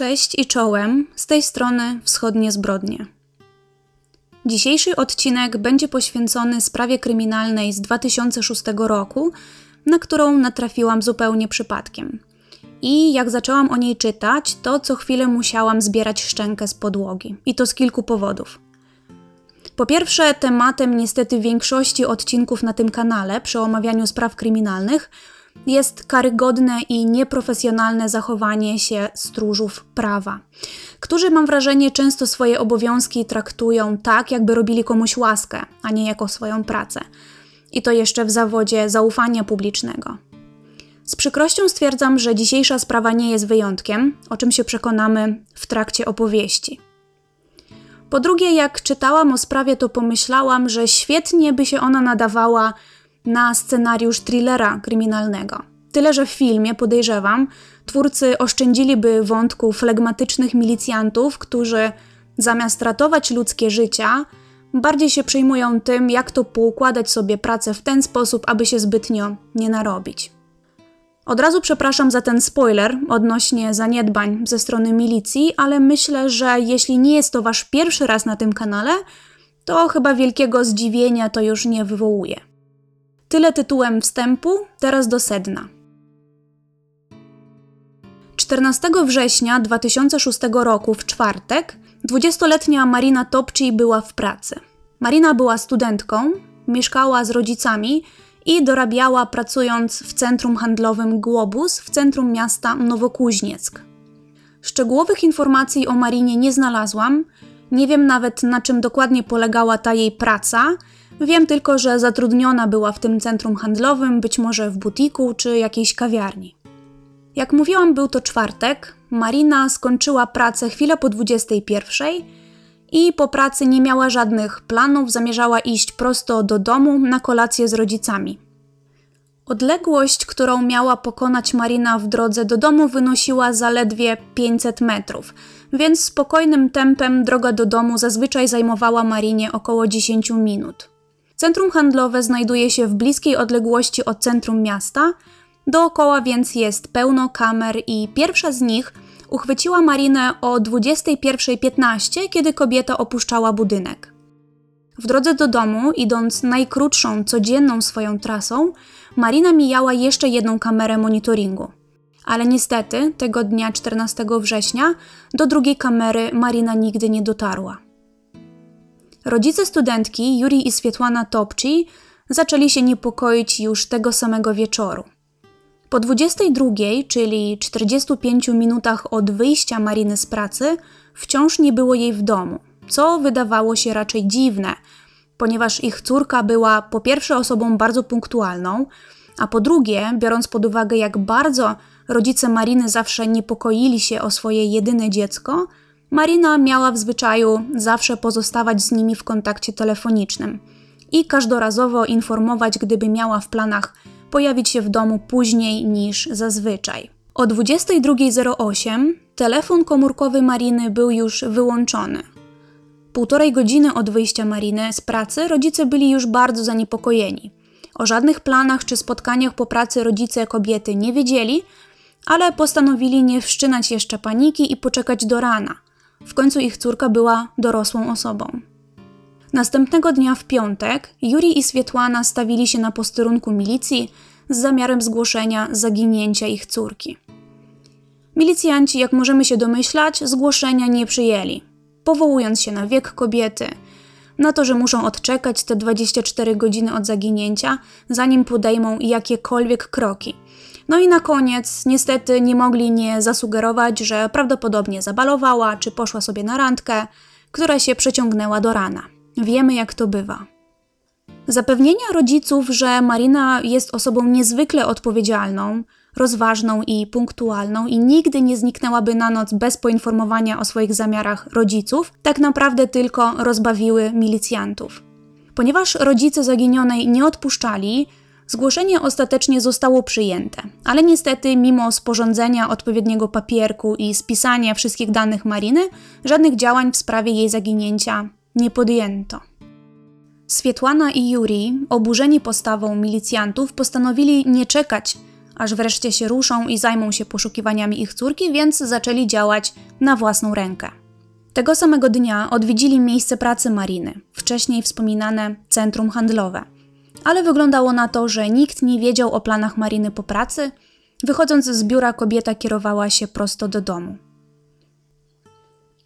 Cześć i czołem, z tej strony wschodnie zbrodnie. Dzisiejszy odcinek będzie poświęcony sprawie kryminalnej z 2006 roku, na którą natrafiłam zupełnie przypadkiem. I jak zaczęłam o niej czytać, to co chwilę musiałam zbierać szczękę z podłogi. I to z kilku powodów. Po pierwsze, tematem niestety większości odcinków na tym kanale przy omawianiu spraw kryminalnych jest karygodne i nieprofesjonalne zachowanie się stróżów prawa, którzy, mam wrażenie, często swoje obowiązki traktują tak, jakby robili komuś łaskę, a nie jako swoją pracę. I to jeszcze w zawodzie zaufania publicznego. Z przykrością stwierdzam, że dzisiejsza sprawa nie jest wyjątkiem, o czym się przekonamy w trakcie opowieści. Po drugie, jak czytałam o sprawie, to pomyślałam, że świetnie by się ona nadawała na scenariusz thrillera kryminalnego. Tyle, że w filmie, podejrzewam, twórcy oszczędziliby wątku flegmatycznych milicjantów, którzy zamiast ratować ludzkie życia, bardziej się przejmują tym, jak to poukładać sobie pracę w ten sposób, aby się zbytnio nie narobić. Od razu przepraszam za ten spoiler odnośnie zaniedbań ze strony milicji, ale myślę, że jeśli nie jest to wasz pierwszy raz na tym kanale, to chyba wielkiego zdziwienia to już nie wywołuje. Tyle tytułem wstępu, teraz do sedna. 14 września 2006 roku w czwartek 20-letnia Marina Topci była w pracy. Marina była studentką, mieszkała z rodzicami i dorabiała pracując w centrum handlowym Globus w centrum miasta Nowokuźnieck. Szczegółowych informacji o Marinie nie znalazłam, nie wiem nawet na czym dokładnie polegała ta jej praca – Wiem tylko, że zatrudniona była w tym centrum handlowym, być może w butiku czy jakiejś kawiarni. Jak mówiłam, był to czwartek. Marina skończyła pracę chwilę po 21 i po pracy nie miała żadnych planów, zamierzała iść prosto do domu na kolację z rodzicami. Odległość, którą miała pokonać Marina w drodze do domu, wynosiła zaledwie 500 metrów, więc spokojnym tempem droga do domu zazwyczaj zajmowała Marinie około 10 minut. Centrum handlowe znajduje się w bliskiej odległości od centrum miasta, dookoła więc jest pełno kamer i pierwsza z nich uchwyciła Marinę o 21.15, kiedy kobieta opuszczała budynek. W drodze do domu, idąc najkrótszą, codzienną swoją trasą, Marina mijała jeszcze jedną kamerę monitoringu. Ale niestety, tego dnia 14 września, do drugiej kamery Marina nigdy nie dotarła. Rodzice studentki, Juri i Swietłana Topci, zaczęli się niepokoić już tego samego wieczoru. Po 22, czyli 45 minutach od wyjścia Mariny z pracy, wciąż nie było jej w domu, co wydawało się raczej dziwne, ponieważ ich córka była po pierwsze osobą bardzo punktualną, a po drugie, biorąc pod uwagę, jak bardzo rodzice Mariny zawsze niepokoili się o swoje jedyne dziecko, Marina miała w zwyczaju zawsze pozostawać z nimi w kontakcie telefonicznym i każdorazowo informować, gdyby miała w planach pojawić się w domu później niż zazwyczaj. O 22.08 telefon komórkowy Mariny był już wyłączony. Półtorej godziny od wyjścia Mariny z pracy rodzice byli już bardzo zaniepokojeni. O żadnych planach czy spotkaniach po pracy rodzice kobiety nie wiedzieli, ale postanowili nie wszczynać jeszcze paniki i poczekać do rana – w końcu ich córka była dorosłą osobą. Następnego dnia w piątek Juri i Swietłana stawili się na posterunku milicji z zamiarem zgłoszenia zaginięcia ich córki. Milicjanci, jak możemy się domyślać, zgłoszenia nie przyjęli, powołując się na wiek kobiety, na to, że muszą odczekać te 24 godziny od zaginięcia, zanim podejmą jakiekolwiek kroki – no i na koniec, niestety, nie mogli nie zasugerować, że prawdopodobnie zabalowała czy poszła sobie na randkę, która się przeciągnęła do rana. Wiemy, jak to bywa. Zapewnienia rodziców, że Marina jest osobą niezwykle odpowiedzialną, rozważną i punktualną i nigdy nie zniknęłaby na noc bez poinformowania o swoich zamiarach rodziców, tak naprawdę tylko rozbawiły milicjantów. Ponieważ rodzice zaginionej nie odpuszczali, Zgłoszenie ostatecznie zostało przyjęte, ale niestety, mimo sporządzenia odpowiedniego papierku i spisania wszystkich danych Mariny, żadnych działań w sprawie jej zaginięcia nie podjęto. Swietłana i Juri, oburzeni postawą milicjantów, postanowili nie czekać, aż wreszcie się ruszą i zajmą się poszukiwaniami ich córki, więc zaczęli działać na własną rękę. Tego samego dnia odwiedzili miejsce pracy Mariny, wcześniej wspominane centrum handlowe. Ale wyglądało na to, że nikt nie wiedział o planach Mariny po pracy. Wychodząc z biura, kobieta kierowała się prosto do domu.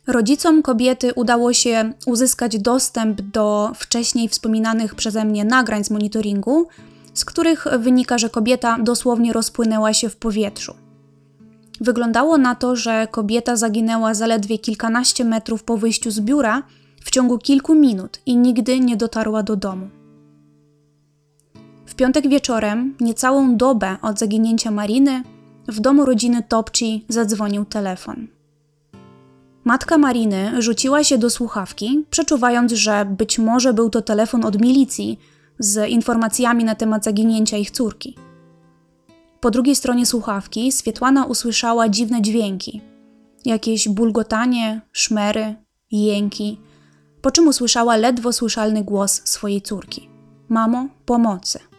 Rodzicom kobiety udało się uzyskać dostęp do wcześniej wspominanych przeze mnie nagrań z monitoringu, z których wynika, że kobieta dosłownie rozpłynęła się w powietrzu. Wyglądało na to, że kobieta zaginęła zaledwie kilkanaście metrów po wyjściu z biura w ciągu kilku minut i nigdy nie dotarła do domu. W piątek wieczorem, niecałą dobę od zaginięcia Mariny, w domu rodziny Topci zadzwonił telefon. Matka Mariny rzuciła się do słuchawki, przeczuwając, że być może był to telefon od milicji z informacjami na temat zaginięcia ich córki. Po drugiej stronie słuchawki Swietłana usłyszała dziwne dźwięki. Jakieś bulgotanie, szmery, jęki, po czym usłyszała ledwo słyszalny głos swojej córki. Mamo, pomocy.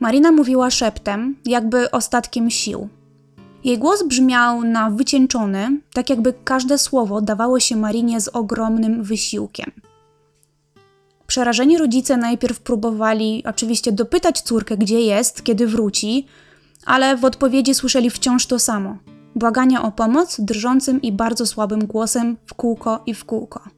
Marina mówiła szeptem, jakby ostatkiem sił. Jej głos brzmiał na wycieńczony, tak jakby każde słowo dawało się Marinie z ogromnym wysiłkiem. Przerażeni rodzice najpierw próbowali oczywiście dopytać córkę, gdzie jest, kiedy wróci, ale w odpowiedzi słyszeli wciąż to samo: błagania o pomoc drżącym i bardzo słabym głosem w kółko i w kółko.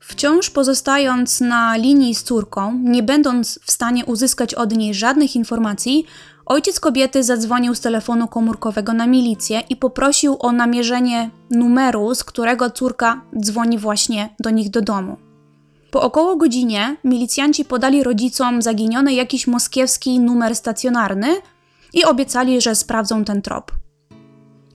Wciąż pozostając na linii z córką, nie będąc w stanie uzyskać od niej żadnych informacji, ojciec kobiety zadzwonił z telefonu komórkowego na milicję i poprosił o namierzenie numeru, z którego córka dzwoni właśnie do nich do domu. Po około godzinie milicjanci podali rodzicom zaginiony jakiś moskiewski numer stacjonarny i obiecali, że sprawdzą ten trop.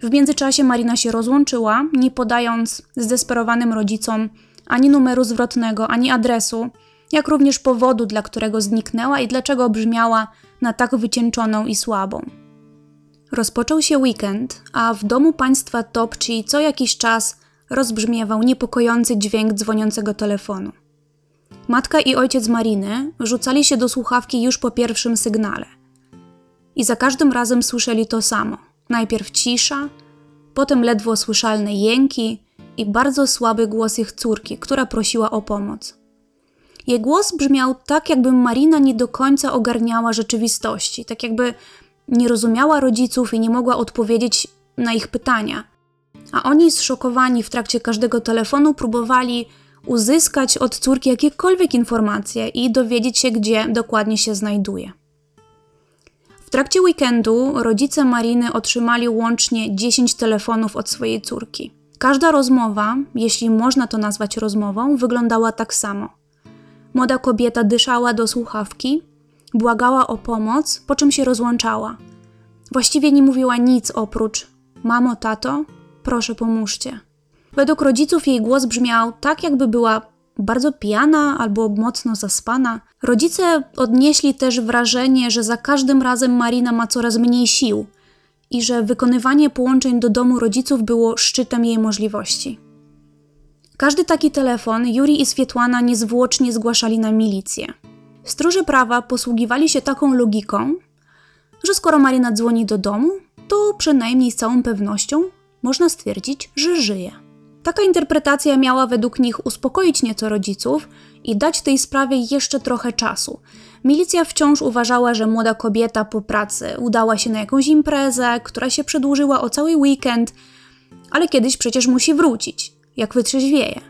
W międzyczasie Marina się rozłączyła, nie podając zdesperowanym rodzicom ani numeru zwrotnego, ani adresu, jak również powodu, dla którego zniknęła i dlaczego brzmiała na tak wycieńczoną i słabą. Rozpoczął się weekend, a w domu państwa Topci co jakiś czas rozbrzmiewał niepokojący dźwięk dzwoniącego telefonu. Matka i ojciec Mariny rzucali się do słuchawki już po pierwszym sygnale. I za każdym razem słyszeli to samo. Najpierw cisza, potem ledwo słyszalne jęki i bardzo słaby głos ich córki, która prosiła o pomoc. Jej głos brzmiał tak, jakby Marina nie do końca ogarniała rzeczywistości, tak jakby nie rozumiała rodziców i nie mogła odpowiedzieć na ich pytania. A oni, zszokowani w trakcie każdego telefonu, próbowali uzyskać od córki jakiekolwiek informacje i dowiedzieć się, gdzie dokładnie się znajduje. W trakcie weekendu rodzice Mariny otrzymali łącznie 10 telefonów od swojej córki. Każda rozmowa, jeśli można to nazwać rozmową, wyglądała tak samo. Młoda kobieta dyszała do słuchawki, błagała o pomoc, po czym się rozłączała. Właściwie nie mówiła nic oprócz: Mamo, tato, proszę pomóżcie. Według rodziców jej głos brzmiał tak, jakby była bardzo pijana albo mocno zaspana. Rodzice odnieśli też wrażenie, że za każdym razem Marina ma coraz mniej sił i że wykonywanie połączeń do domu rodziców było szczytem jej możliwości. Każdy taki telefon Juri i Swietłana niezwłocznie zgłaszali na milicję. Stróże prawa posługiwali się taką logiką, że skoro Marina dzwoni do domu, to przynajmniej z całą pewnością można stwierdzić, że żyje. Taka interpretacja miała według nich uspokoić nieco rodziców i dać tej sprawie jeszcze trochę czasu. Milicja wciąż uważała, że młoda kobieta po pracy udała się na jakąś imprezę, która się przedłużyła o cały weekend, ale kiedyś przecież musi wrócić, jak wytrzeźwieje.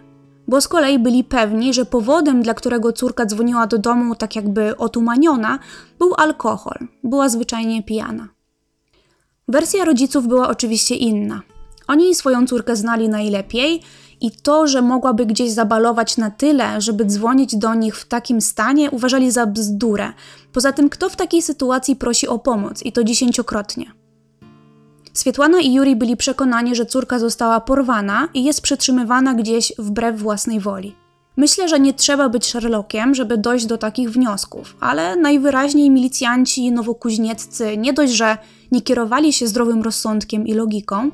Bo z kolei byli pewni, że powodem, dla którego córka dzwoniła do domu tak jakby otumaniona, był alkohol. Była zwyczajnie pijana. Wersja rodziców była oczywiście inna. Oni swoją córkę znali najlepiej i to, że mogłaby gdzieś zabalować na tyle, żeby dzwonić do nich w takim stanie, uważali za bzdurę. Poza tym, kto w takiej sytuacji prosi o pomoc i to dziesięciokrotnie? Swietłana i Juri byli przekonani, że córka została porwana i jest przetrzymywana gdzieś wbrew własnej woli. Myślę, że nie trzeba być Sherlockiem, żeby dojść do takich wniosków, ale najwyraźniej milicjanci nowokuźnieccy nie dość, że nie kierowali się zdrowym rozsądkiem i logiką,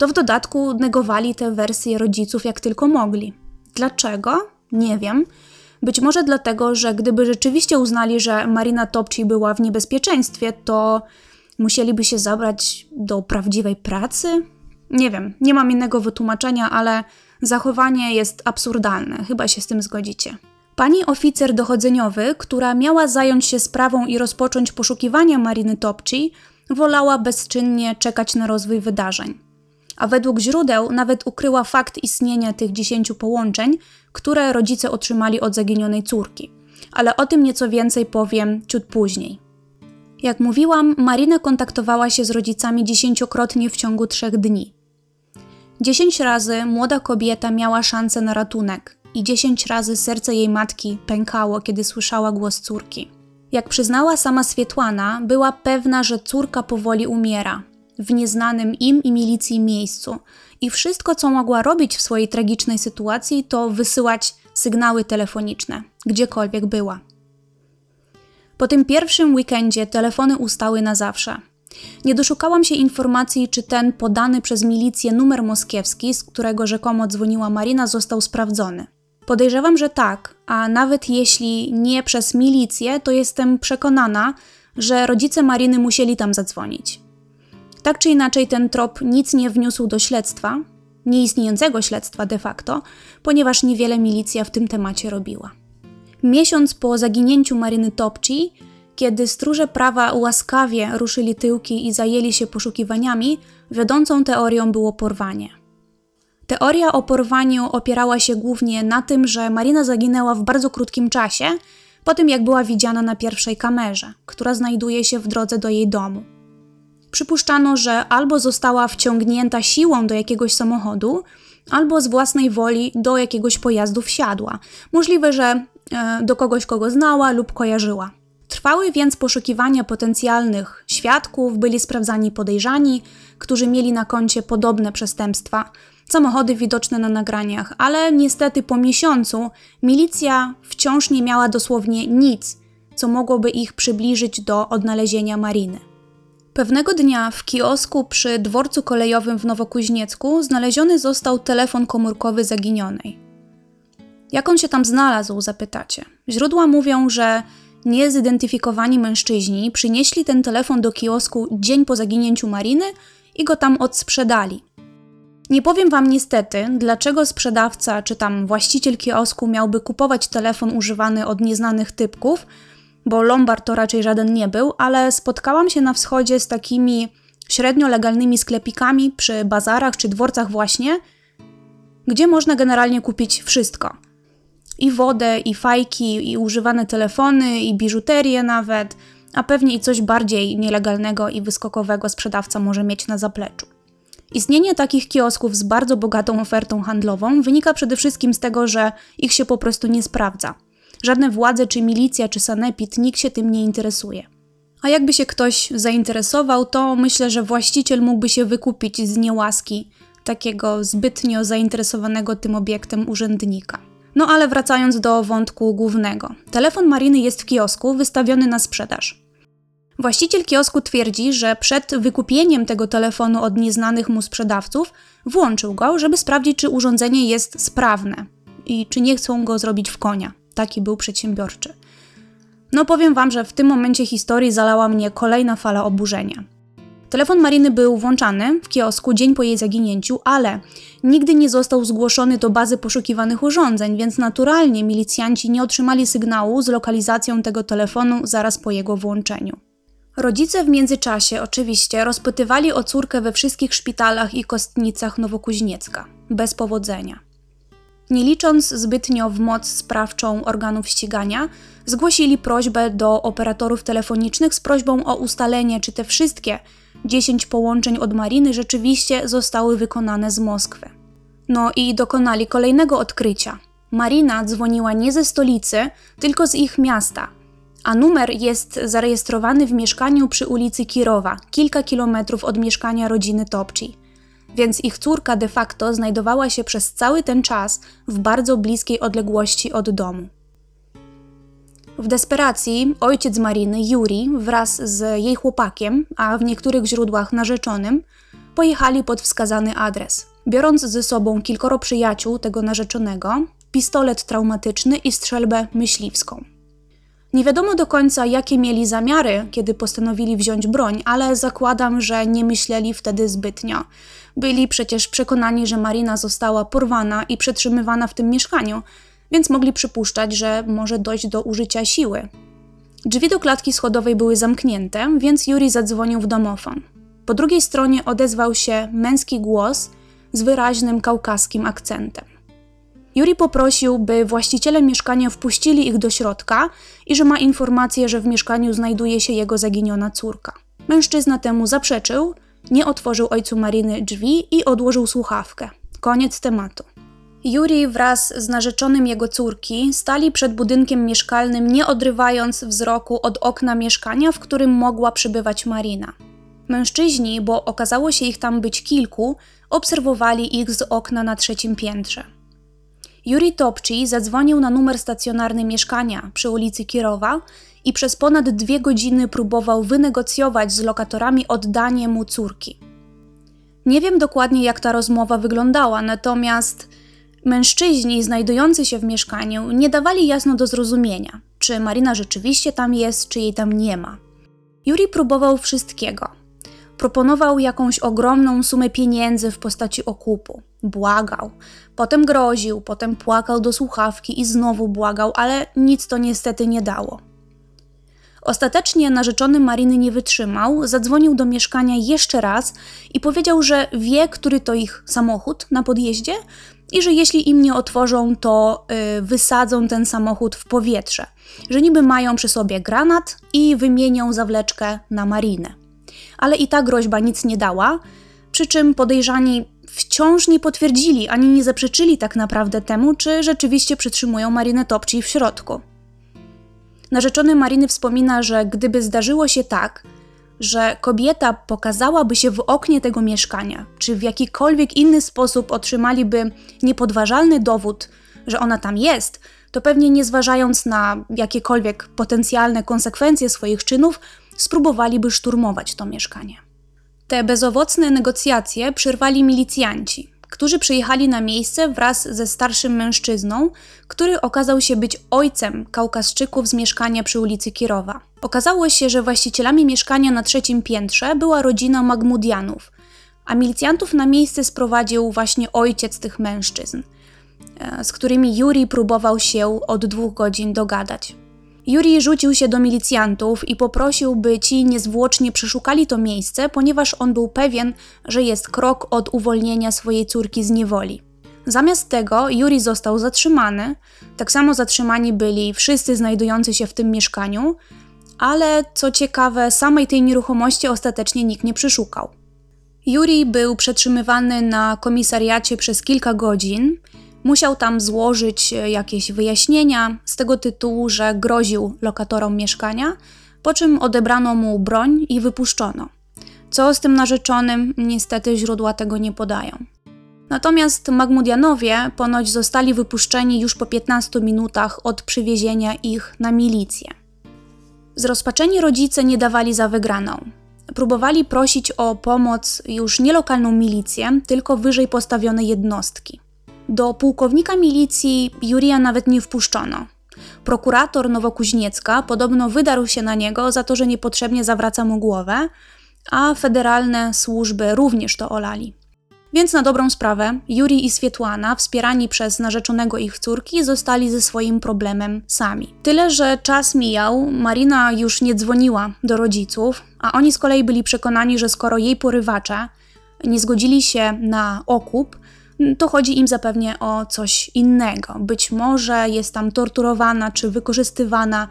to w dodatku negowali te wersje rodziców jak tylko mogli. Dlaczego? Nie wiem. Być może dlatego, że gdyby rzeczywiście uznali, że Marina Topci była w niebezpieczeństwie, to musieliby się zabrać do prawdziwej pracy? Nie wiem, nie mam innego wytłumaczenia, ale zachowanie jest absurdalne, chyba się z tym zgodzicie. Pani oficer dochodzeniowy, która miała zająć się sprawą i rozpocząć poszukiwania Mariny Topci, wolała bezczynnie czekać na rozwój wydarzeń. A według źródeł nawet ukryła fakt istnienia tych dziesięciu połączeń, które rodzice otrzymali od zaginionej córki. Ale o tym nieco więcej powiem ciut później. Jak mówiłam, Marina kontaktowała się z rodzicami dziesięciokrotnie w ciągu trzech dni. Dziesięć razy młoda kobieta miała szansę na ratunek i dziesięć razy serce jej matki pękało, kiedy słyszała głos córki. Jak przyznała sama Swietłana, była pewna, że córka powoli umiera w nieznanym im i milicji miejscu i wszystko, co mogła robić w swojej tragicznej sytuacji, to wysyłać sygnały telefoniczne, gdziekolwiek była. Po tym pierwszym weekendzie telefony ustały na zawsze. Nie doszukałam się informacji, czy ten podany przez milicję numer moskiewski, z którego rzekomo dzwoniła Marina, został sprawdzony. Podejrzewam, że tak, a nawet jeśli nie przez milicję, to jestem przekonana, że rodzice Mariny musieli tam zadzwonić. Tak czy inaczej, ten trop nic nie wniósł do śledztwa, nieistniejącego śledztwa de facto, ponieważ niewiele milicja w tym temacie robiła. Miesiąc po zaginięciu Maryny Topci, kiedy stróże prawa łaskawie ruszyli tyłki i zajęli się poszukiwaniami, wiodącą teorią było porwanie. Teoria o porwaniu opierała się głównie na tym, że Marina zaginęła w bardzo krótkim czasie, po tym jak była widziana na pierwszej kamerze, która znajduje się w drodze do jej domu. Przypuszczano, że albo została wciągnięta siłą do jakiegoś samochodu, albo z własnej woli do jakiegoś pojazdu wsiadła. Możliwe, że e, do kogoś, kogo znała lub kojarzyła. Trwały więc poszukiwania potencjalnych świadków, byli sprawdzani podejrzani, którzy mieli na koncie podobne przestępstwa, samochody widoczne na nagraniach, ale niestety po miesiącu milicja wciąż nie miała dosłownie nic, co mogłoby ich przybliżyć do odnalezienia Mariny. Pewnego dnia w kiosku przy dworcu kolejowym w Nowokuźniecku znaleziony został telefon komórkowy zaginionej. Jak on się tam znalazł, zapytacie. Źródła mówią, że niezidentyfikowani mężczyźni przynieśli ten telefon do kiosku dzień po zaginięciu Mariny i go tam odsprzedali. Nie powiem Wam niestety, dlaczego sprzedawca czy tam właściciel kiosku miałby kupować telefon używany od nieznanych typków, bo Lombard to raczej żaden nie był, ale spotkałam się na wschodzie z takimi średnio legalnymi sklepikami przy bazarach czy dworcach właśnie, gdzie można generalnie kupić wszystko. I wodę, i fajki, i używane telefony, i biżuterię nawet, a pewnie i coś bardziej nielegalnego i wyskokowego sprzedawca może mieć na zapleczu. Istnienie takich kiosków z bardzo bogatą ofertą handlową wynika przede wszystkim z tego, że ich się po prostu nie sprawdza. Żadne władze, czy milicja, czy sanepid, nikt się tym nie interesuje. A jakby się ktoś zainteresował, to myślę, że właściciel mógłby się wykupić z niełaski takiego zbytnio zainteresowanego tym obiektem urzędnika. No ale wracając do wątku głównego. Telefon Mariny jest w kiosku wystawiony na sprzedaż. Właściciel kiosku twierdzi, że przed wykupieniem tego telefonu od nieznanych mu sprzedawców włączył go, żeby sprawdzić, czy urządzenie jest sprawne i czy nie chcą go zrobić w konia. Taki był przedsiębiorczy. No powiem wam, że w tym momencie historii zalała mnie kolejna fala oburzenia. Telefon Mariny był włączany w kiosku dzień po jej zaginięciu, ale nigdy nie został zgłoszony do bazy poszukiwanych urządzeń, więc naturalnie milicjanci nie otrzymali sygnału z lokalizacją tego telefonu zaraz po jego włączeniu. Rodzice w międzyczasie oczywiście rozpytywali o córkę we wszystkich szpitalach i kostnicach Nowokuźniecka, bez powodzenia. Nie licząc zbytnio w moc sprawczą organów ścigania, zgłosili prośbę do operatorów telefonicznych z prośbą o ustalenie, czy te wszystkie 10 połączeń od Mariny rzeczywiście zostały wykonane z Moskwy. No i dokonali kolejnego odkrycia. Marina dzwoniła nie ze stolicy, tylko z ich miasta, a numer jest zarejestrowany w mieszkaniu przy ulicy Kirowa, kilka kilometrów od mieszkania rodziny Topci. Więc ich córka de facto znajdowała się przez cały ten czas w bardzo bliskiej odległości od domu. W desperacji ojciec Mariny, Juri, wraz z jej chłopakiem, a w niektórych źródłach narzeczonym, pojechali pod wskazany adres, biorąc ze sobą kilkoro przyjaciół tego narzeczonego, pistolet traumatyczny i strzelbę myśliwską. Nie wiadomo do końca, jakie mieli zamiary, kiedy postanowili wziąć broń, ale zakładam, że nie myśleli wtedy zbytnio. Byli przecież przekonani, że Marina została porwana i przetrzymywana w tym mieszkaniu, więc mogli przypuszczać, że może dojść do użycia siły. Drzwi do klatki schodowej były zamknięte, więc Yuri zadzwonił w domofon. Po drugiej stronie odezwał się męski głos z wyraźnym kaukaskim akcentem. Yuri poprosił, by właściciele mieszkania wpuścili ich do środka i że ma informację, że w mieszkaniu znajduje się jego zaginiona córka. Mężczyzna temu zaprzeczył, nie otworzył ojcu Mariny drzwi i odłożył słuchawkę. Koniec tematu. Yuri wraz z narzeczonym jego córki stali przed budynkiem mieszkalnym, nie odrywając wzroku od okna mieszkania, w którym mogła przybywać Marina. Mężczyźni, bo okazało się ich tam być kilku, obserwowali ich z okna na trzecim piętrze. Yuri Topci zadzwonił na numer stacjonarny mieszkania przy ulicy Kirowa i przez ponad dwie godziny próbował wynegocjować z lokatorami oddanie mu córki. Nie wiem dokładnie, jak ta rozmowa wyglądała, natomiast mężczyźni znajdujący się w mieszkaniu nie dawali jasno do zrozumienia, czy Marina rzeczywiście tam jest, czy jej tam nie ma. Yuri próbował wszystkiego. Proponował jakąś ogromną sumę pieniędzy w postaci okupu. Błagał. Potem groził, potem płakał do słuchawki i znowu błagał, ale nic to niestety nie dało. Ostatecznie narzeczony Mariny nie wytrzymał, zadzwonił do mieszkania jeszcze raz i powiedział, że wie, który to ich samochód na podjeździe i że jeśli im nie otworzą, to yy, wysadzą ten samochód w powietrze. Że niby mają przy sobie granat i wymienią zawleczkę na Marinę. Ale i ta groźba nic nie dała, przy czym podejrzani wciąż nie potwierdzili ani nie zaprzeczyli tak naprawdę temu, czy rzeczywiście przytrzymują Marinę Topci w środku. Narzeczony Mariny wspomina, że gdyby zdarzyło się tak, że kobieta pokazałaby się w oknie tego mieszkania, czy w jakikolwiek inny sposób otrzymaliby niepodważalny dowód, że ona tam jest, to pewnie nie zważając na jakiekolwiek potencjalne konsekwencje swoich czynów, spróbowaliby szturmować to mieszkanie. Te bezowocne negocjacje przerwali milicjanci, którzy przyjechali na miejsce wraz ze starszym mężczyzną, który okazał się być ojcem Kaukaszczyków z mieszkania przy ulicy Kirowa. Okazało się, że właścicielami mieszkania na trzecim piętrze była rodzina Magmudianów, a milicjantów na miejsce sprowadził właśnie ojciec tych mężczyzn, e, z którymi Juri próbował się od dwóch godzin dogadać. Juri rzucił się do milicjantów i poprosił, by ci niezwłocznie przeszukali to miejsce, ponieważ on był pewien, że jest krok od uwolnienia swojej córki z niewoli. Zamiast tego Juri został zatrzymany. Tak samo zatrzymani byli wszyscy znajdujący się w tym mieszkaniu, ale co ciekawe, samej tej nieruchomości ostatecznie nikt nie przeszukał. Juri był przetrzymywany na komisariacie przez kilka godzin Musiał tam złożyć e, jakieś wyjaśnienia z tego tytułu, że groził lokatorom mieszkania, po czym odebrano mu broń i wypuszczono. Co z tym narzeczonym, niestety źródła tego nie podają. Natomiast Magmudianowie ponoć zostali wypuszczeni już po 15 minutach od przywiezienia ich na milicję. Zrozpaczeni rodzice nie dawali za wygraną. Próbowali prosić o pomoc już nie lokalną milicję, tylko wyżej postawione jednostki. Do pułkownika milicji Jurija nawet nie wpuszczono. Prokurator Nowokuźniecka podobno wydarł się na niego za to, że niepotrzebnie zawraca mu głowę, a federalne służby również to olali. Więc na dobrą sprawę Juri i Swietłana, wspierani przez narzeczonego ich córki, zostali ze swoim problemem sami. Tyle, że czas mijał, Marina już nie dzwoniła do rodziców, a oni z kolei byli przekonani, że skoro jej porywacze nie zgodzili się na okup, to chodzi im zapewnie o coś innego. Być może jest tam torturowana czy wykorzystywana.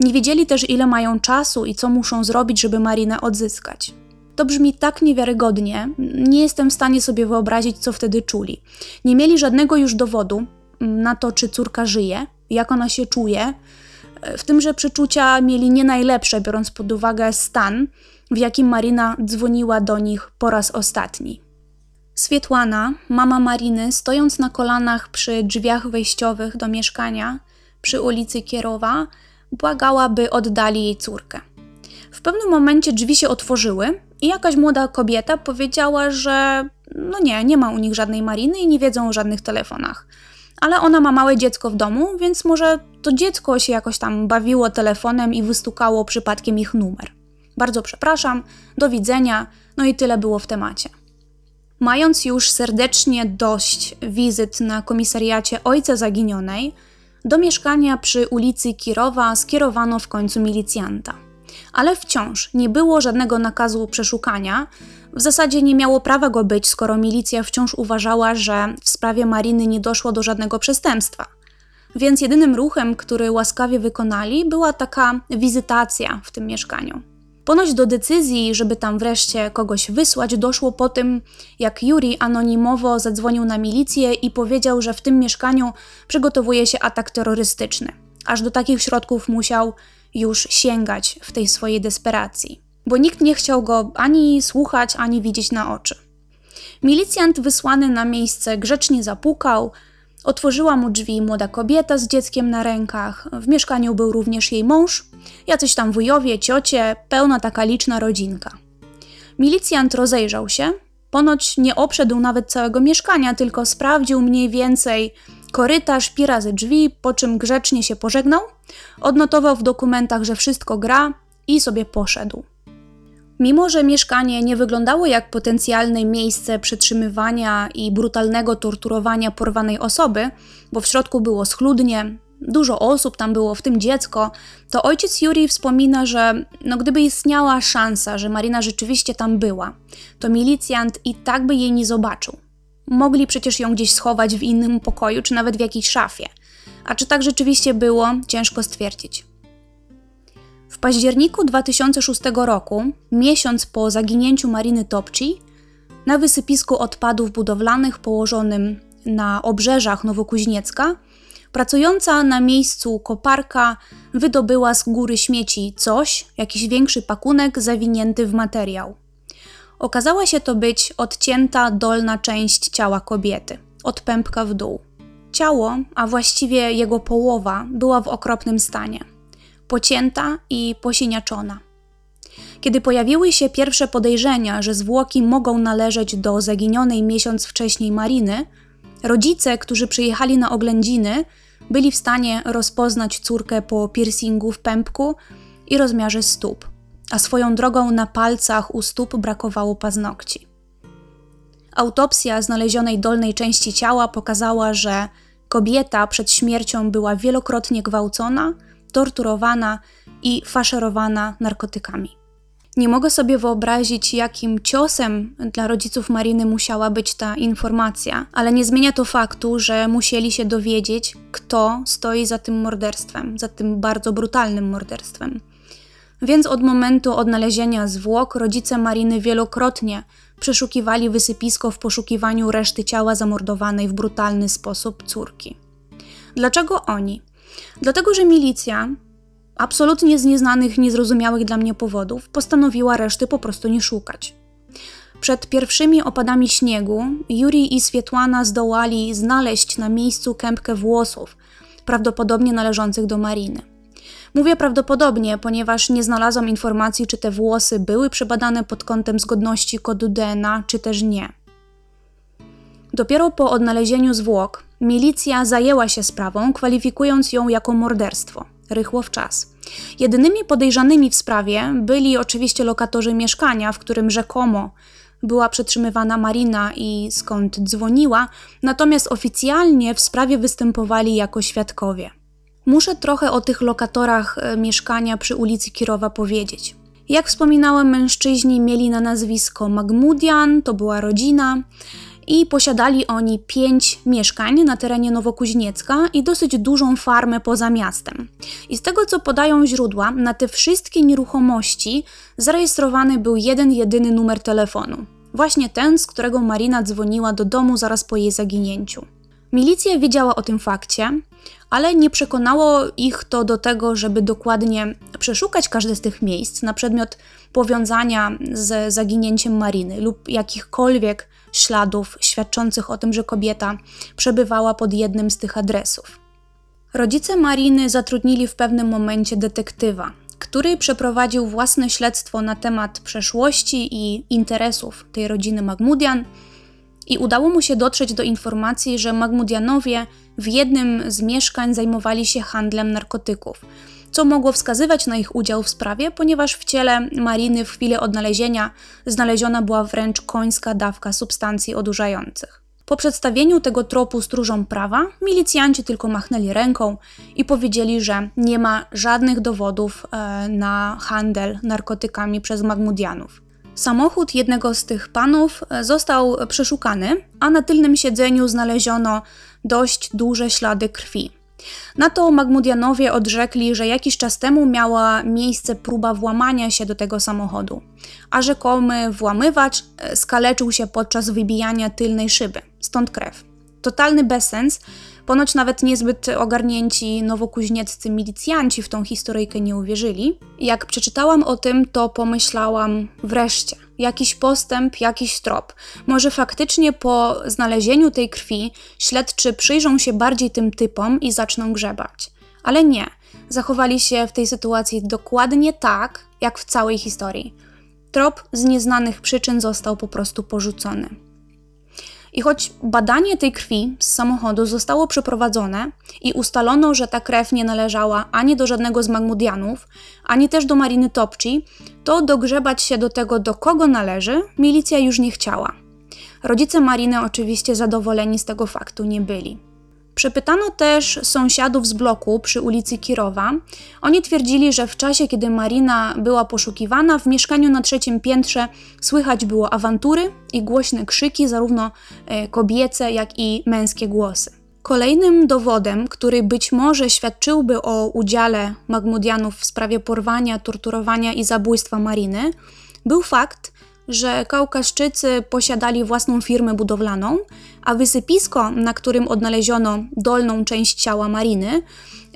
Nie wiedzieli też, ile mają czasu i co muszą zrobić, żeby Marinę odzyskać. To brzmi tak niewiarygodnie, nie jestem w stanie sobie wyobrazić, co wtedy czuli. Nie mieli żadnego już dowodu na to, czy córka żyje, jak ona się czuje. W tym, że przeczucia mieli nie najlepsze, biorąc pod uwagę stan, w jakim Marina dzwoniła do nich po raz ostatni. Swietłana, mama Mariny, stojąc na kolanach przy drzwiach wejściowych do mieszkania przy ulicy Kierowa, błagała, by oddali jej córkę. W pewnym momencie drzwi się otworzyły i jakaś młoda kobieta powiedziała, że no nie, nie ma u nich żadnej Mariny i nie wiedzą o żadnych telefonach. ale ona ma małe dziecko w domu, więc może to dziecko się jakoś tam bawiło telefonem i wystukało przypadkiem ich numer. Bardzo przepraszam, do widzenia, no i tyle było w temacie. Mając już serdecznie dość wizyt na komisariacie ojca zaginionej, do mieszkania przy ulicy Kirowa skierowano w końcu milicjanta. Ale wciąż nie było żadnego nakazu przeszukania. W zasadzie nie miało prawa go być, skoro milicja wciąż uważała, że w sprawie Mariny nie doszło do żadnego przestępstwa. Więc jedynym ruchem, który łaskawie wykonali, była taka wizytacja w tym mieszkaniu. Ponoć do decyzji, żeby tam wreszcie kogoś wysłać, doszło po tym, jak Yuri anonimowo zadzwonił na milicję i powiedział, że w tym mieszkaniu przygotowuje się atak terrorystyczny. Aż do takich środków musiał już sięgać w tej swojej desperacji, bo nikt nie chciał go ani słuchać, ani widzieć na oczy. Milicjant wysłany na miejsce grzecznie zapukał, Otworzyła mu drzwi młoda kobieta z dzieckiem na rękach. W mieszkaniu był również jej mąż, jacyś tam wujowie, ciocie, pełna taka liczna rodzinka. Milicjant rozejrzał się, ponoć nie obszedł nawet całego mieszkania, tylko sprawdził mniej więcej korytarz, pi razy drzwi, po czym grzecznie się pożegnał, odnotował w dokumentach, że wszystko gra i sobie poszedł. Mimo, że mieszkanie nie wyglądało jak potencjalne miejsce przetrzymywania i brutalnego torturowania porwanej osoby, bo w środku było schludnie, dużo osób tam było, w tym dziecko, to ojciec Yuri wspomina, że no, gdyby istniała szansa, że Marina rzeczywiście tam była, to milicjant i tak by jej nie zobaczył. Mogli przecież ją gdzieś schować w innym pokoju, czy nawet w jakiejś szafie. A czy tak rzeczywiście było, ciężko stwierdzić. W październiku 2006 roku, miesiąc po zaginięciu Mariny Topci, na wysypisku odpadów budowlanych położonym na obrzeżach Nowokuźniecka, pracująca na miejscu koparka wydobyła z góry śmieci coś, jakiś większy pakunek zawinięty w materiał. Okazała się to być odcięta dolna część ciała kobiety, od pępka w dół. Ciało, a właściwie jego połowa, była w okropnym stanie pocięta i posiniaczona. Kiedy pojawiły się pierwsze podejrzenia, że zwłoki mogą należeć do zaginionej miesiąc wcześniej Mariny, rodzice, którzy przyjechali na oględziny, byli w stanie rozpoznać córkę po piercingu w pępku i rozmiarze stóp, a swoją drogą na palcach u stóp brakowało paznokci. Autopsja znalezionej dolnej części ciała pokazała, że kobieta przed śmiercią była wielokrotnie gwałcona torturowana i faszerowana narkotykami. Nie mogę sobie wyobrazić, jakim ciosem dla rodziców Mariny musiała być ta informacja, ale nie zmienia to faktu, że musieli się dowiedzieć, kto stoi za tym morderstwem, za tym bardzo brutalnym morderstwem. Więc od momentu odnalezienia zwłok rodzice Mariny wielokrotnie przeszukiwali wysypisko w poszukiwaniu reszty ciała zamordowanej w brutalny sposób córki. Dlaczego oni? Dlatego, że milicja, absolutnie z nieznanych, niezrozumiałych dla mnie powodów, postanowiła reszty po prostu nie szukać. Przed pierwszymi opadami śniegu Juri i Swietłana zdołali znaleźć na miejscu kępkę włosów, prawdopodobnie należących do Mariny. Mówię prawdopodobnie, ponieważ nie znalazłam informacji, czy te włosy były przebadane pod kątem zgodności kodu DNA, czy też nie. Dopiero po odnalezieniu zwłok milicja zajęła się sprawą, kwalifikując ją jako morderstwo. Rychło w czas. Jedynymi podejrzanymi w sprawie byli oczywiście lokatorzy mieszkania, w którym rzekomo była przetrzymywana Marina i skąd dzwoniła, natomiast oficjalnie w sprawie występowali jako świadkowie. Muszę trochę o tych lokatorach e, mieszkania przy ulicy Kirowa powiedzieć. Jak wspominałem, mężczyźni mieli na nazwisko Magmudian, to była rodzina, i posiadali oni pięć mieszkań na terenie Nowokuźniecka i dosyć dużą farmę poza miastem. I z tego co podają źródła, na te wszystkie nieruchomości zarejestrowany był jeden jedyny numer telefonu. Właśnie ten, z którego Marina dzwoniła do domu zaraz po jej zaginięciu. Milicja wiedziała o tym fakcie, ale nie przekonało ich to do tego, żeby dokładnie przeszukać każde z tych miejsc na przedmiot powiązania z zaginięciem Mariny lub jakichkolwiek śladów świadczących o tym, że kobieta przebywała pod jednym z tych adresów. Rodzice Mariny zatrudnili w pewnym momencie detektywa, który przeprowadził własne śledztwo na temat przeszłości i interesów tej rodziny Magmudian i udało mu się dotrzeć do informacji, że Magmudianowie w jednym z mieszkań zajmowali się handlem narkotyków, co mogło wskazywać na ich udział w sprawie, ponieważ w ciele Mariny w chwili odnalezienia znaleziona była wręcz końska dawka substancji odurzających. Po przedstawieniu tego tropu stróżom prawa, milicjanci tylko machnęli ręką i powiedzieli, że nie ma żadnych dowodów e, na handel narkotykami przez Magmudianów. Samochód jednego z tych panów e, został przeszukany, a na tylnym siedzeniu znaleziono dość duże ślady krwi. Na to Magmudianowie odrzekli, że jakiś czas temu miała miejsce próba włamania się do tego samochodu, a rzekomy włamywacz e, skaleczył się podczas wybijania tylnej szyby, stąd krew. Totalny bezsens, Ponoć nawet niezbyt ogarnięci nowokuźnieccy milicjanci w tą historyjkę nie uwierzyli. Jak przeczytałam o tym, to pomyślałam wreszcie, jakiś postęp, jakiś trop. Może faktycznie po znalezieniu tej krwi śledczy przyjrzą się bardziej tym typom i zaczną grzebać. Ale nie, zachowali się w tej sytuacji dokładnie tak, jak w całej historii. Trop z nieznanych przyczyn został po prostu porzucony. I choć badanie tej krwi z samochodu zostało przeprowadzone i ustalono, że ta krew nie należała ani do żadnego z Magmudianów, ani też do Mariny Topci, to dogrzebać się do tego, do kogo należy, milicja już nie chciała. Rodzice Mariny oczywiście zadowoleni z tego faktu nie byli. Przepytano też sąsiadów z bloku przy ulicy Kirowa. Oni twierdzili, że w czasie, kiedy Marina była poszukiwana, w mieszkaniu na trzecim piętrze słychać było awantury i głośne krzyki, zarówno e, kobiece, jak i męskie głosy. Kolejnym dowodem, który być może świadczyłby o udziale Magmudianów w sprawie porwania, torturowania i zabójstwa Mariny, był fakt, że Kaukaszczycy posiadali własną firmę budowlaną, a wysypisko, na którym odnaleziono dolną część ciała Mariny,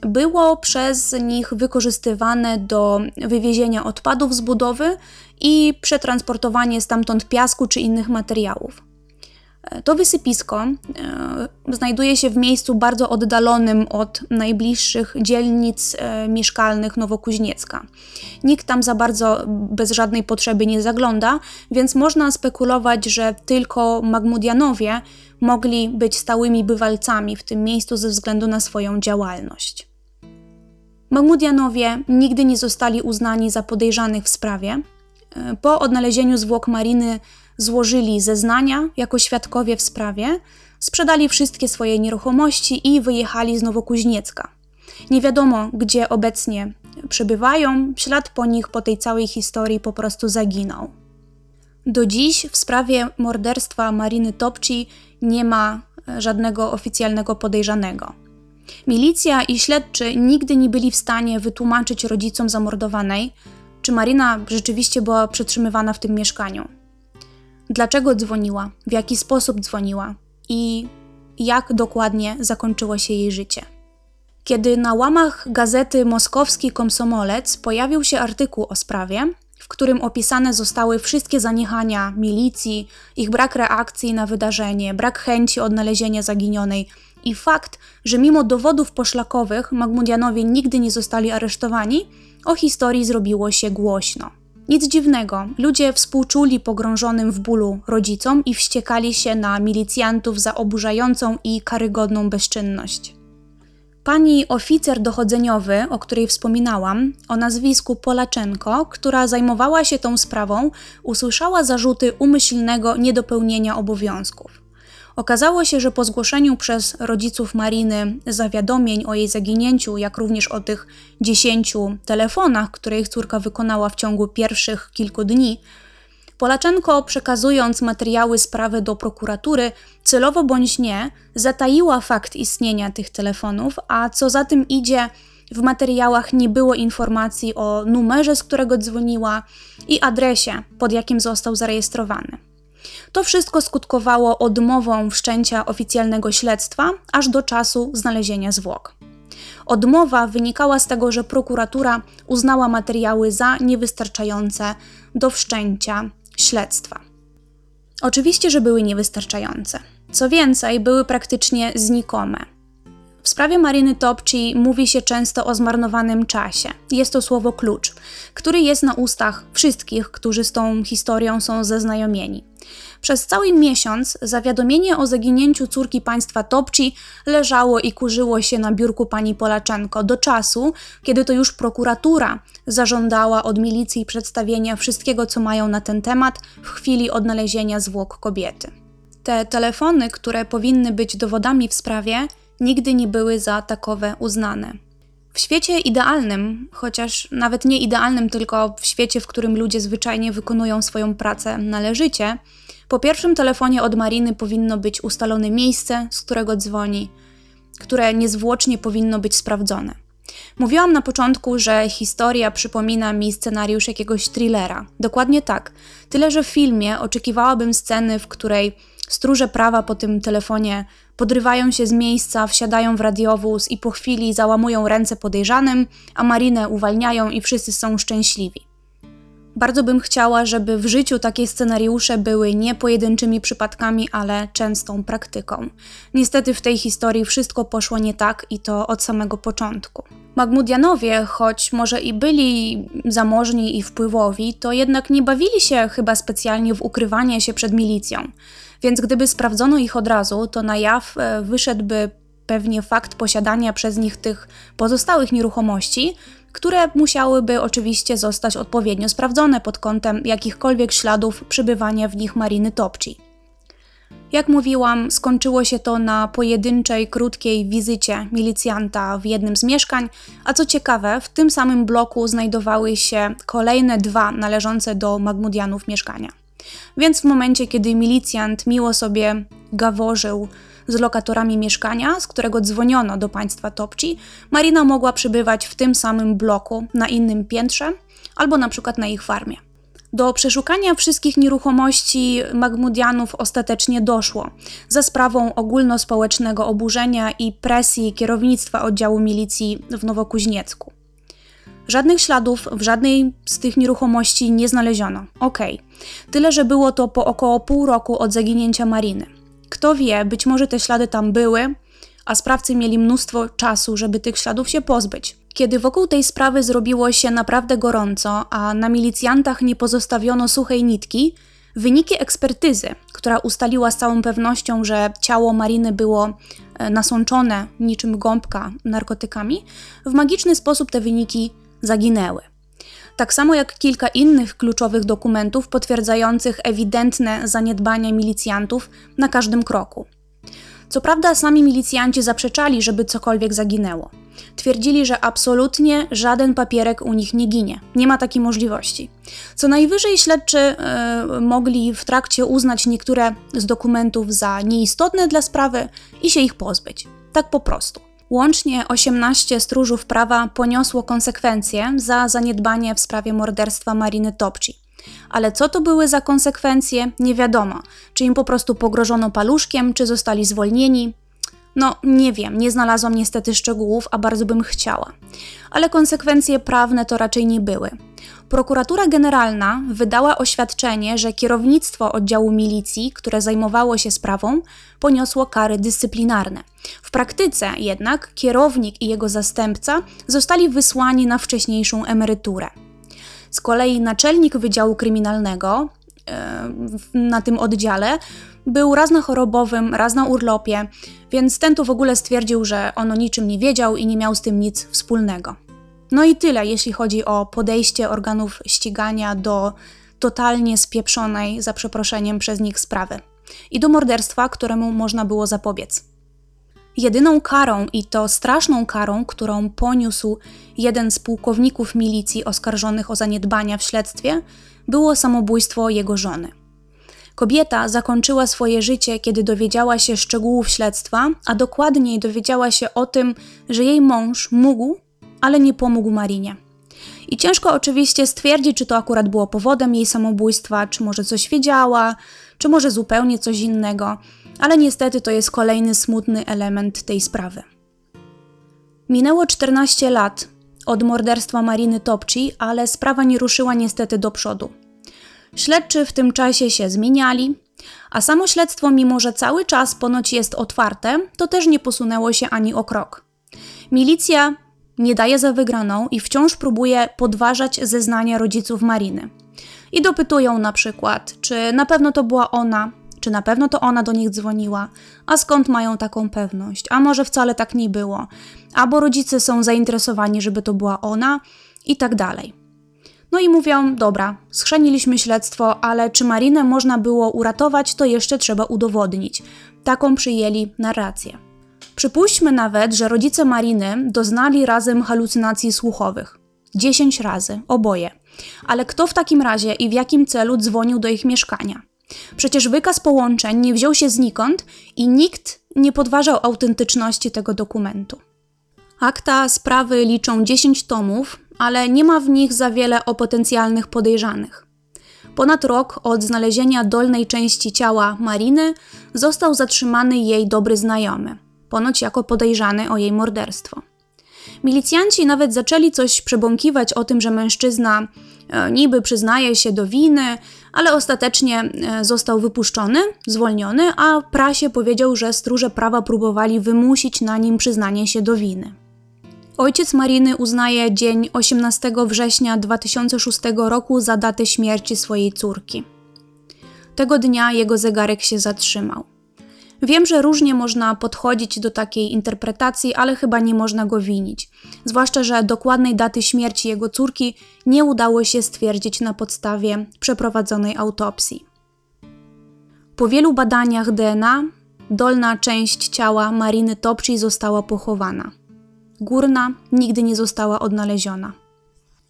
było przez nich wykorzystywane do wywiezienia odpadów z budowy i przetransportowanie stamtąd piasku czy innych materiałów. To wysypisko e, znajduje się w miejscu bardzo oddalonym od najbliższych dzielnic e, mieszkalnych Nowokuźniecka. Nikt tam za bardzo bez żadnej potrzeby nie zagląda, więc można spekulować, że tylko Magmudianowie mogli być stałymi bywalcami w tym miejscu ze względu na swoją działalność. Magmudianowie nigdy nie zostali uznani za podejrzanych w sprawie. E, po odnalezieniu zwłok Mariny złożyli zeznania jako świadkowie w sprawie, sprzedali wszystkie swoje nieruchomości i wyjechali z Nowokuźniecka. Nie wiadomo, gdzie obecnie przebywają, ślad po nich po tej całej historii po prostu zaginął. Do dziś w sprawie morderstwa Mariny Topci nie ma żadnego oficjalnego podejrzanego. Milicja i śledczy nigdy nie byli w stanie wytłumaczyć rodzicom zamordowanej, czy Marina rzeczywiście była przetrzymywana w tym mieszkaniu dlaczego dzwoniła, w jaki sposób dzwoniła i jak dokładnie zakończyło się jej życie. Kiedy na łamach gazety Moskowski Komsomolec pojawił się artykuł o sprawie, w którym opisane zostały wszystkie zaniechania milicji, ich brak reakcji na wydarzenie, brak chęci odnalezienia zaginionej i fakt, że mimo dowodów poszlakowych Magmudianowie nigdy nie zostali aresztowani, o historii zrobiło się głośno. Nic dziwnego, ludzie współczuli pogrążonym w bólu rodzicom i wściekali się na milicjantów za oburzającą i karygodną bezczynność. Pani oficer dochodzeniowy, o której wspominałam, o nazwisku Polaczenko, która zajmowała się tą sprawą, usłyszała zarzuty umyślnego niedopełnienia obowiązków. Okazało się, że po zgłoszeniu przez rodziców Mariny zawiadomień o jej zaginięciu, jak również o tych dziesięciu telefonach, które ich córka wykonała w ciągu pierwszych kilku dni, Polaczenko, przekazując materiały sprawy do prokuratury, celowo bądź nie, zataiła fakt istnienia tych telefonów, a co za tym idzie, w materiałach nie było informacji o numerze, z którego dzwoniła i adresie, pod jakim został zarejestrowany. To wszystko skutkowało odmową wszczęcia oficjalnego śledztwa aż do czasu znalezienia zwłok. Odmowa wynikała z tego, że prokuratura uznała materiały za niewystarczające do wszczęcia śledztwa. Oczywiście, że były niewystarczające. Co więcej, były praktycznie znikome. W sprawie Mariny Topci mówi się często o zmarnowanym czasie. Jest to słowo klucz, który jest na ustach wszystkich, którzy z tą historią są zaznajomieni. Przez cały miesiąc zawiadomienie o zaginięciu córki państwa Topci leżało i kurzyło się na biurku pani Polaczenko do czasu, kiedy to już prokuratura zażądała od milicji przedstawienia wszystkiego, co mają na ten temat w chwili odnalezienia zwłok kobiety. Te telefony, które powinny być dowodami w sprawie, nigdy nie były za takowe uznane. W świecie idealnym, chociaż nawet nie idealnym, tylko w świecie, w którym ludzie zwyczajnie wykonują swoją pracę należycie, po pierwszym telefonie od Mariny powinno być ustalone miejsce, z którego dzwoni, które niezwłocznie powinno być sprawdzone. Mówiłam na początku, że historia przypomina mi scenariusz jakiegoś thrillera. Dokładnie tak. Tyle, że w filmie oczekiwałabym sceny, w której stróże prawa po tym telefonie podrywają się z miejsca, wsiadają w radiowóz i po chwili załamują ręce podejrzanym, a Marinę uwalniają i wszyscy są szczęśliwi. Bardzo bym chciała, żeby w życiu takie scenariusze były nie pojedynczymi przypadkami, ale częstą praktyką. Niestety w tej historii wszystko poszło nie tak i to od samego początku. Magmudianowie, choć może i byli zamożni i wpływowi, to jednak nie bawili się chyba specjalnie w ukrywanie się przed milicją. Więc gdyby sprawdzono ich od razu, to na jaw e, wyszedłby pewnie fakt posiadania przez nich tych pozostałych nieruchomości, które musiałyby oczywiście zostać odpowiednio sprawdzone pod kątem jakichkolwiek śladów przybywania w nich Mariny Topci. Jak mówiłam, skończyło się to na pojedynczej, krótkiej wizycie milicjanta w jednym z mieszkań, a co ciekawe, w tym samym bloku znajdowały się kolejne dwa należące do Magmudianów mieszkania. Więc w momencie, kiedy milicjant miło sobie gaworzył z lokatorami mieszkania, z którego dzwoniono do państwa Topci, Marina mogła przybywać w tym samym bloku na innym piętrze albo na przykład na ich farmie. Do przeszukania wszystkich nieruchomości Magmudianów ostatecznie doszło za sprawą ogólnospołecznego oburzenia i presji kierownictwa oddziału milicji w Nowokuźniecku. Żadnych śladów w żadnej z tych nieruchomości nie znaleziono. Okej, okay. tyle że było to po około pół roku od zaginięcia Mariny. Kto wie, być może te ślady tam były, a sprawcy mieli mnóstwo czasu, żeby tych śladów się pozbyć. Kiedy wokół tej sprawy zrobiło się naprawdę gorąco, a na milicjantach nie pozostawiono suchej nitki, wyniki ekspertyzy, która ustaliła z całą pewnością, że ciało Mariny było e, nasączone niczym gąbka narkotykami, w magiczny sposób te wyniki zaginęły. Tak samo jak kilka innych kluczowych dokumentów potwierdzających ewidentne zaniedbania milicjantów na każdym kroku. Co prawda, sami milicjanci zaprzeczali, żeby cokolwiek zaginęło. Twierdzili, że absolutnie żaden papierek u nich nie ginie. Nie ma takiej możliwości. Co najwyżej śledczy yy, mogli w trakcie uznać niektóre z dokumentów za nieistotne dla sprawy i się ich pozbyć. Tak po prostu. Łącznie 18 stróżów prawa poniosło konsekwencje za zaniedbanie w sprawie morderstwa Mariny Topci. Ale co to były za konsekwencje, nie wiadomo. Czy im po prostu pogrożono paluszkiem, czy zostali zwolnieni. No, nie wiem, nie znalazłam niestety szczegółów, a bardzo bym chciała. Ale konsekwencje prawne to raczej nie były. Prokuratura Generalna wydała oświadczenie, że kierownictwo oddziału milicji, które zajmowało się sprawą, poniosło kary dyscyplinarne. W praktyce jednak kierownik i jego zastępca zostali wysłani na wcześniejszą emeryturę. Z kolei naczelnik Wydziału Kryminalnego e, na tym oddziale był raz na chorobowym, raz na urlopie, więc ten tu w ogóle stwierdził, że on o niczym nie wiedział i nie miał z tym nic wspólnego. No i tyle, jeśli chodzi o podejście organów ścigania do totalnie spieprzonej, za przeproszeniem przez nich sprawy i do morderstwa, któremu można było zapobiec. Jedyną karą, i to straszną karą, którą poniósł jeden z pułkowników milicji oskarżonych o zaniedbania w śledztwie, było samobójstwo jego żony. Kobieta zakończyła swoje życie, kiedy dowiedziała się szczegółów śledztwa, a dokładniej dowiedziała się o tym, że jej mąż mógł ale nie pomógł Marinie. I ciężko oczywiście stwierdzić, czy to akurat było powodem jej samobójstwa, czy może coś wiedziała, czy może zupełnie coś innego, ale niestety to jest kolejny smutny element tej sprawy. Minęło 14 lat od morderstwa Mariny Topci, ale sprawa nie ruszyła niestety do przodu. Śledczy w tym czasie się zmieniali, a samo śledztwo, mimo że cały czas ponoć jest otwarte, to też nie posunęło się ani o krok. Milicja nie daje za wygraną i wciąż próbuje podważać zeznania rodziców Mariny. i dopytują na przykład, czy na pewno to była ona, czy na pewno to ona do nich dzwoniła, a skąd mają taką pewność, a może wcale tak nie było, albo rodzice są zainteresowani, żeby to była ona i tak dalej. No i mówią, dobra, schrzaniliśmy śledztwo, ale czy Marinę można było uratować, to jeszcze trzeba udowodnić. Taką przyjęli narrację. Przypuśćmy nawet, że rodzice Mariny doznali razem halucynacji słuchowych. 10 razy, oboje. Ale kto w takim razie i w jakim celu dzwonił do ich mieszkania? Przecież wykaz połączeń nie wziął się znikąd i nikt nie podważał autentyczności tego dokumentu. Akta sprawy liczą 10 tomów, ale nie ma w nich za wiele o potencjalnych podejrzanych. Ponad rok od znalezienia dolnej części ciała Mariny został zatrzymany jej dobry znajomy, ponoć jako podejrzany o jej morderstwo. Milicjanci nawet zaczęli coś przebąkiwać o tym, że mężczyzna e, niby przyznaje się do winy, ale ostatecznie e, został wypuszczony, zwolniony, a prasie powiedział, że stróże prawa próbowali wymusić na nim przyznanie się do winy. Ojciec Mariny uznaje dzień 18 września 2006 roku za datę śmierci swojej córki. Tego dnia jego zegarek się zatrzymał. Wiem, że różnie można podchodzić do takiej interpretacji, ale chyba nie można go winić. Zwłaszcza, że dokładnej daty śmierci jego córki nie udało się stwierdzić na podstawie przeprowadzonej autopsji. Po wielu badaniach DNA dolna część ciała Mariny Topci została pochowana. Górna nigdy nie została odnaleziona.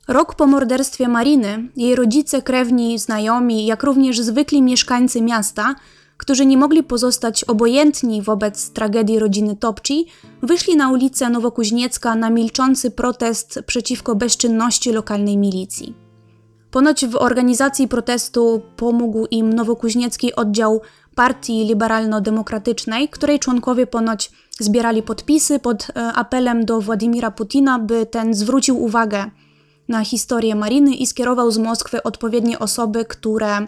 Rok po morderstwie Mariny, jej rodzice, krewni, znajomi, jak również zwykli mieszkańcy miasta, którzy nie mogli pozostać obojętni wobec tragedii rodziny Topci, wyszli na ulicę Nowokuźniecka na milczący protest przeciwko bezczynności lokalnej milicji. Ponoć w organizacji protestu pomógł im nowokuźniecki oddział Partii Liberalno-Demokratycznej, której członkowie ponoć zbierali podpisy pod e, apelem do Władimira Putina, by ten zwrócił uwagę na historię Mariny i skierował z Moskwy odpowiednie osoby, które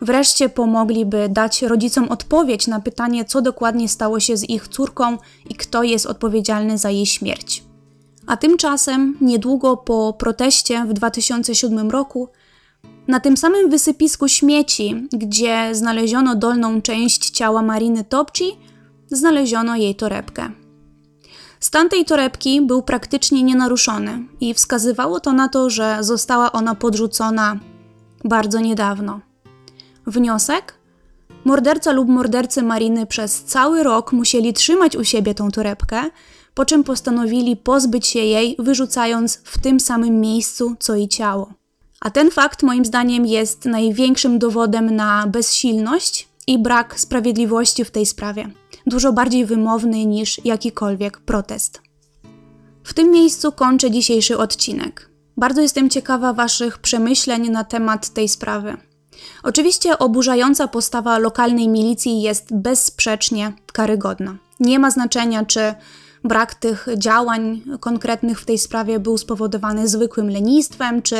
wreszcie pomogliby dać rodzicom odpowiedź na pytanie, co dokładnie stało się z ich córką i kto jest odpowiedzialny za jej śmierć. A tymczasem, niedługo po proteście w 2007 roku, na tym samym wysypisku śmieci, gdzie znaleziono dolną część ciała Mariny Topci, znaleziono jej torebkę. Stan tej torebki był praktycznie nienaruszony i wskazywało to na to, że została ona podrzucona bardzo niedawno. Wniosek? Morderca lub mordercy Mariny przez cały rok musieli trzymać u siebie tą torebkę, po czym postanowili pozbyć się jej, wyrzucając w tym samym miejscu co i ciało. A ten fakt, moim zdaniem, jest największym dowodem na bezsilność i brak sprawiedliwości w tej sprawie. Dużo bardziej wymowny niż jakikolwiek protest. W tym miejscu kończę dzisiejszy odcinek. Bardzo jestem ciekawa Waszych przemyśleń na temat tej sprawy. Oczywiście oburzająca postawa lokalnej milicji jest bezsprzecznie karygodna. Nie ma znaczenia, czy brak tych działań konkretnych w tej sprawie był spowodowany zwykłym lenistwem, czy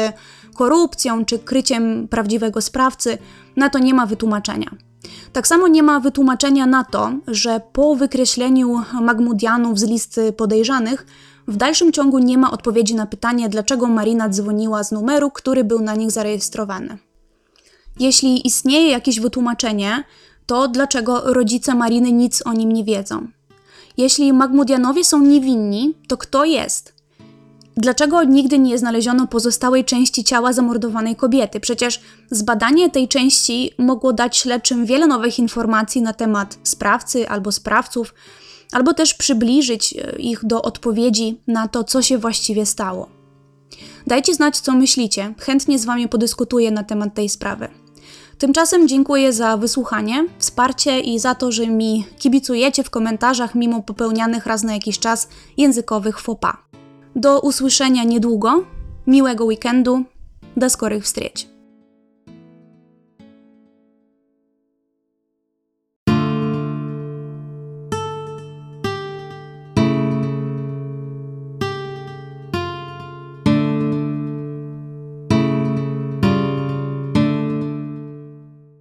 korupcją, czy kryciem prawdziwego sprawcy, na to nie ma wytłumaczenia. Tak samo nie ma wytłumaczenia na to, że po wykreśleniu Magmudianów z listy podejrzanych, w dalszym ciągu nie ma odpowiedzi na pytanie, dlaczego Marina dzwoniła z numeru, który był na nich zarejestrowany. Jeśli istnieje jakieś wytłumaczenie, to dlaczego rodzice Mariny nic o nim nie wiedzą? Jeśli Magmudianowie są niewinni, to kto jest? Dlaczego nigdy nie znaleziono pozostałej części ciała zamordowanej kobiety? Przecież zbadanie tej części mogło dać śledczym wiele nowych informacji na temat sprawcy albo sprawców, albo też przybliżyć e, ich do odpowiedzi na to, co się właściwie stało. Dajcie znać, co myślicie. Chętnie z Wami podyskutuję na temat tej sprawy. Tymczasem dziękuję za wysłuchanie, wsparcie i za to, że mi kibicujecie w komentarzach mimo popełnianych raz na jakiś czas językowych pas. Do usłyszenia niedługo, miłego weekendu, do skorych wstrzeć.